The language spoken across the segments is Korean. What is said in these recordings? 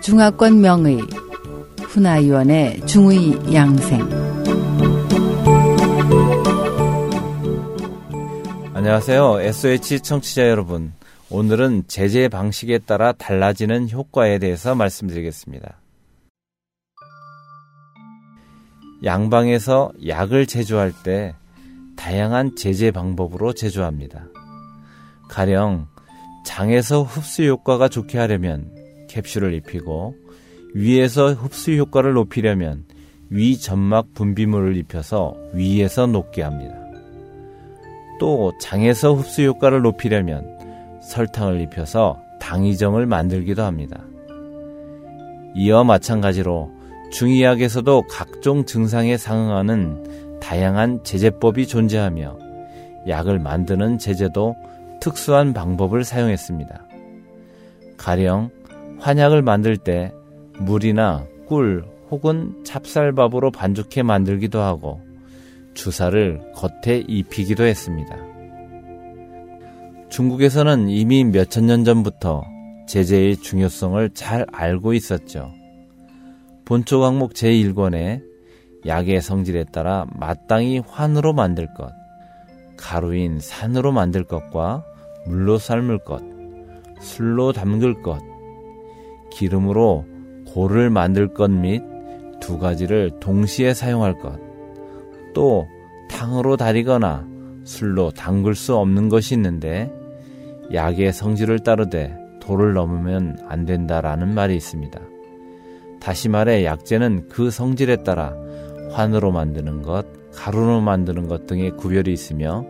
중화권 명의 훈아위원의 중의 양생 안녕하세요. SOH 청취자 여러분. 오늘은 제재 방식에 따라 달라지는 효과에 대해서 말씀드리겠습니다. 양방에서 약을 제조할 때 다양한 제재 방법으로 제조합니다. 가령 장에서 흡수 효과가 좋게 하려면 캡슐을 입히고 위에서 흡수 효과를 높이려면 위 점막 분비물을 입혀서 위에서 녹게 합니다. 또 장에서 흡수 효과를 높이려면 설탕을 입혀서 당이정을 만들기도 합니다. 이와 마찬가지로 중의학에서도 각종 증상에 상응하는 다양한 제제법이 존재하며 약을 만드는 제제도 특수한 방법을 사용했습니다. 가령 환약을 만들 때 물이나 꿀 혹은 찹쌀밥으로 반죽해 만들기도 하고 주사를 겉에 입히기도 했습니다. 중국에서는 이미 몇천 년 전부터 제재의 중요성을 잘 알고 있었죠. 본초 강목 제1권에 약의 성질에 따라 마땅히 환으로 만들 것, 가루인 산으로 만들 것과 물로 삶을 것, 술로 담글 것, 기름으로 고를 만들 것 및 두 가지를 동시에 사용할 것, 또 탕으로 다리거나 술로 담글 수 없는 것이 있는데 약의 성질을 따르되 도를 넘으면 안 된다라는 말이 있습니다. 다시 말해 약재는 그 성질에 따라 환으로 만드는 것, 가루로 만드는 것 등의 구별이 있으며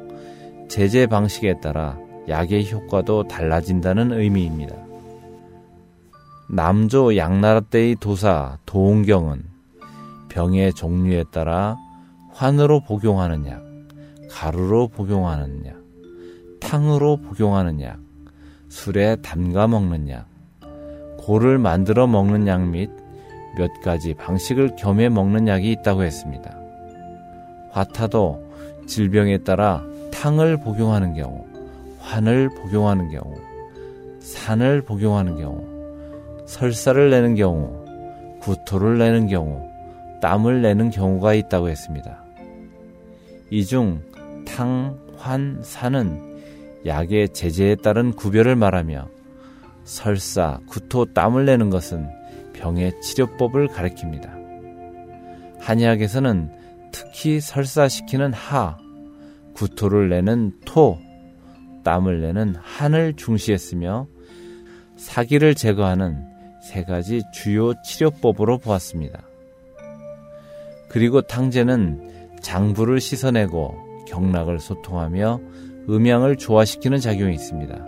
제재 방식에 따라 약의 효과도 달라진다는 의미입니다. 남조 양나라 때의 도사 도홍경은 병의 종류에 따라 환으로 복용하는 약, 가루로 복용하는 약, 탕으로 복용하는 약, 술에 담가 먹는 약, 고를 만들어 먹는 약 및 몇 가지 방식을 겸해 먹는 약이 있다고 했습니다. 화타도 질병에 따라 탕을 복용하는 경우, 환을 복용하는 경우, 산을 복용하는 경우, 설사를 내는 경우, 구토를 내는 경우, 땀을 내는 경우가 있다고 했습니다. 이 중 탕, 환, 산은 약의 제재에 따른 구별을 말하며 설사, 구토, 땀을 내는 것은 병의 치료법을 가리킵니다. 한의학에서는 특히 설사시키는 하, 구토를 내는 토, 땀을 내는 한을 중시했으며 사기를 제거하는 세 가지 주요 치료법으로 보았습니다. 그리고 탕제는 장부를 씻어내고 경락을 소통하며 음양을 조화시키는 작용이 있습니다.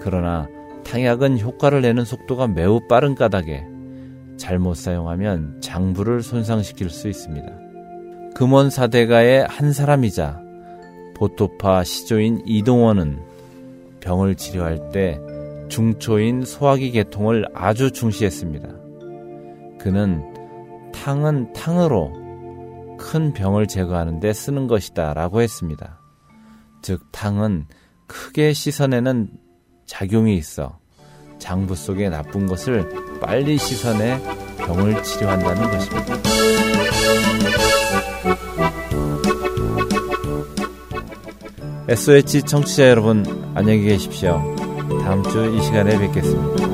그러나 탕약은 효과를 내는 속도가 매우 빠른 까닭에 잘못 사용하면 장부를 손상시킬 수 있습니다. 금원 사대가의 한 사람이자 보토파 시조인 이동원은 병을 치료할 때 중초인 소화기 계통을 아주 중시했습니다. 그는 탕은 탕으로 큰 병을 제거하는 데 쓰는 것이다 라고 했습니다. 즉, 탕은 크게 씻어내는 작용이 있어 장부 속의 나쁜 것을 빨리 씻어내 병을 치료한다는 것입니다. SOH 청취자 여러분, 안녕히 계십시오. 다음 주 이 시간에 뵙겠습니다.